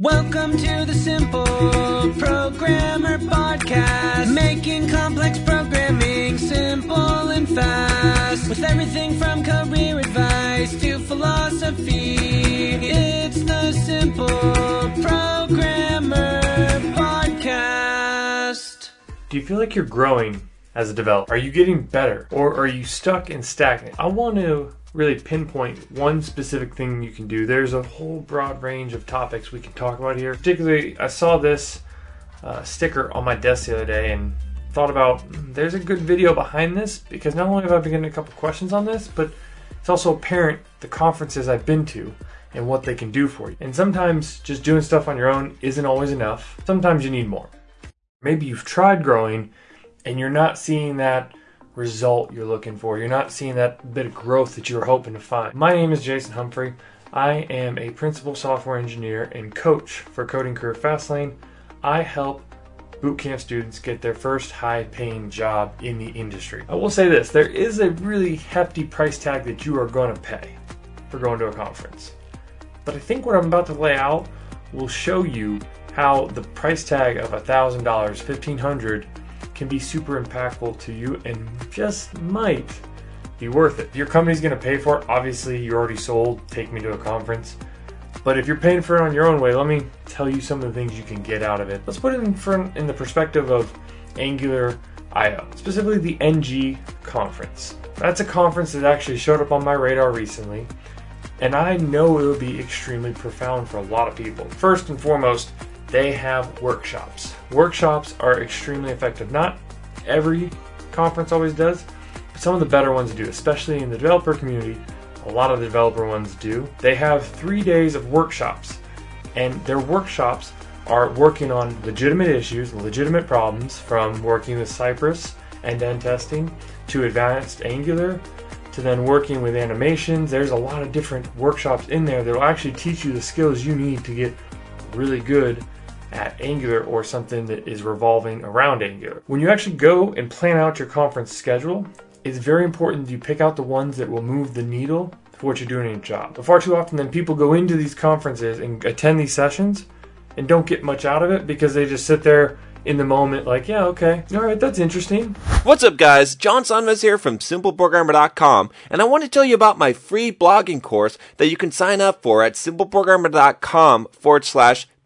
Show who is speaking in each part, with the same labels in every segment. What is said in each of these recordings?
Speaker 1: Welcome to the Simple Programmer Podcast, making complex programming simple and fast. With everything from career advice to philosophy, it's the Simple Programmer Podcast.
Speaker 2: Do you feel like you're growing as a developer? Are you getting better? Or are you stuck and stagnant? I want to really pinpoint one specific thing you can do. There's a whole broad range of topics we can talk about here. Particularly, I saw this uh, sticker on my desk the other day and thought about "Hmm, there's a good video behind this because not only have I been getting a couple questions on this, but it's also apparent the conferences I've been to and what they can do for you. And sometimes just doing stuff on your own isn't always enough. Sometimes you need more. Maybe you've tried growing and you're not seeing that result you're looking for. You're not seeing that bit of growth that you're hoping to find. My name is Jason Humphrey. I am a principal software engineer and coach for Coding Career Fastlane. I help bootcamp students get their first high paying job in the industry. I will say this there is a really hefty price tag that you are going to pay for going to a conference. But I think what I'm about to lay out will show you how the price tag of $1,000, $1,500 can be super impactful to you and just might be worth it. Your company's going to pay for it. Obviously, you already sold Take Me to a Conference. But if you're paying for it on your own way, let me tell you some of the things you can get out of it. Let's put it in, front, in the perspective of Angular IO, specifically the NG conference. That's a conference that actually showed up on my radar recently, and I know it will be extremely profound for a lot of people. First and foremost, they have workshops. Workshops are extremely effective. Not every conference always does, but some of the better ones do, especially in the developer community. A lot of the developer ones do. They have three days of workshops, and their workshops are working on legitimate issues, legitimate problems, from working with Cypress and end testing to advanced Angular to then working with animations. There's a lot of different workshops in there that will actually teach you the skills you need to get really good at Angular or something that is revolving around Angular. When you actually go and plan out your conference schedule, it's very important that you pick out the ones that will move the needle for what you're doing in your job. But far too often, then people go into these conferences and attend these sessions and don't get much out of it because they just sit there in the moment, like, yeah, okay, all right, that's interesting.
Speaker 3: What's up, guys? John Sonmez here from SimpleProgrammer.com, and I want to tell you about my free blogging course that you can sign up for at SimpleProgrammer.com forward slash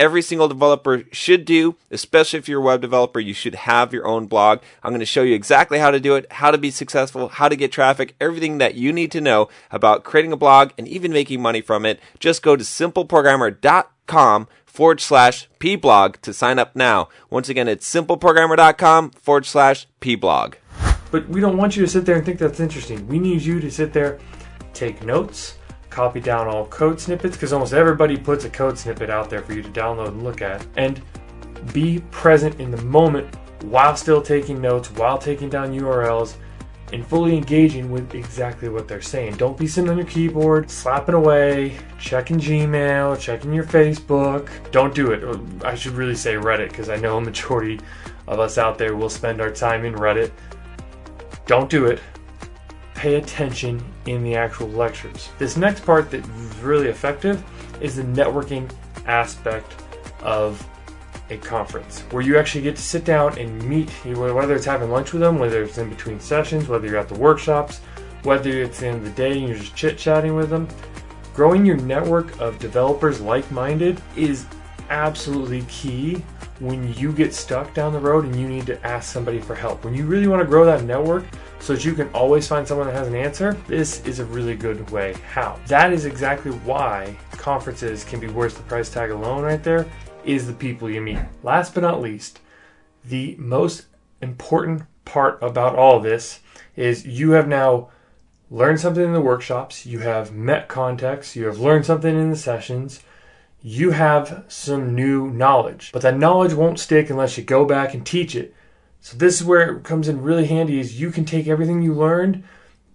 Speaker 3: every single developer should do, especially if you're a web developer, you should have your own blog. I'm going to show you exactly how to do it, how to be successful, how to get traffic, everything that you need to know about creating a blog and even making money from it. Just go to simpleprogrammer.com forward slash pblog to sign up now. Once again, it's simpleprogrammer.com forward slash pblog.
Speaker 2: But we don't want you to sit there and think that's interesting. We need you to sit there, take notes, copy down all code snippets, because almost everybody puts a code snippet out there for you to download and look at, and be present in the moment while still taking notes, while taking down URLs, and fully engaging with exactly what they're saying. Don't be sitting on your keyboard, slapping away, checking Gmail, checking your Facebook. Don't do it. I should really say Reddit, because I know a majority of us out there will spend our time in Reddit. Don't do it. Pay attention in the actual lectures. This next part that is really effective is the networking aspect of a conference where you actually get to sit down and meet, whether it's having lunch with them, whether it's in between sessions, whether you're at the workshops, whether it's the end of the day and you're just chit chatting with them. Growing your network of developers like minded is absolutely key when you get stuck down the road and you need to ask somebody for help. When you really want to grow that network so that you can always find someone that has an answer, this is a really good way. How? That is exactly why conferences can be worth the price tag alone right there is the people you meet. Last but not least, the most important part about all this is you have now learned something in the workshops, you have met contacts, you have learned something in the sessions, you have some new knowledge. But that knowledge won't stick unless you go back and teach it. So this is where it comes in really handy is you can take everything you learned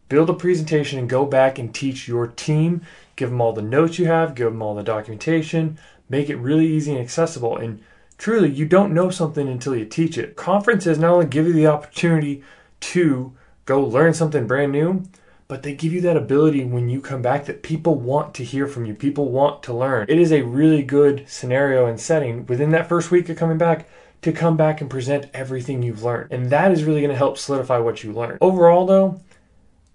Speaker 2: build a presentation and go back and teach your team. Give them all the notes you have, give them all the documentation, make it really easy and accessible. And truly, you don't know something until you teach it. Conferences not only give you the opportunity to go learn something brand new, but they give you that ability when you come back that people want to hear from you. People want to learn. It is a really good scenario and setting within that first week of coming back to come back and present everything you've learned. And that is really going to help solidify what you learned. Overall, though,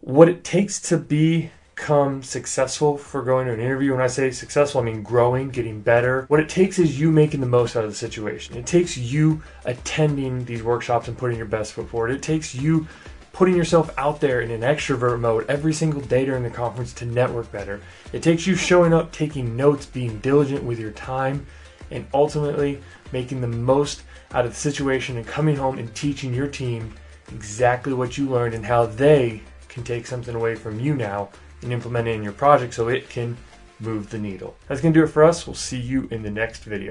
Speaker 2: what it takes to be become successful for going to an interview, when I say successful, I mean growing, getting better. What it takes is you making the most out of the situation. It takes you attending these workshops and putting your best foot forward. It takes you putting yourself out there in an extrovert mode every single day during the conference to network better. It takes you showing up, taking notes, being diligent with your time, and ultimately making the most out of the situation and coming home and teaching your team exactly what you learned and how they can take something away from you now and implement it in your project so it can move the needle. That's going to do it for us. We'll see you in the next video.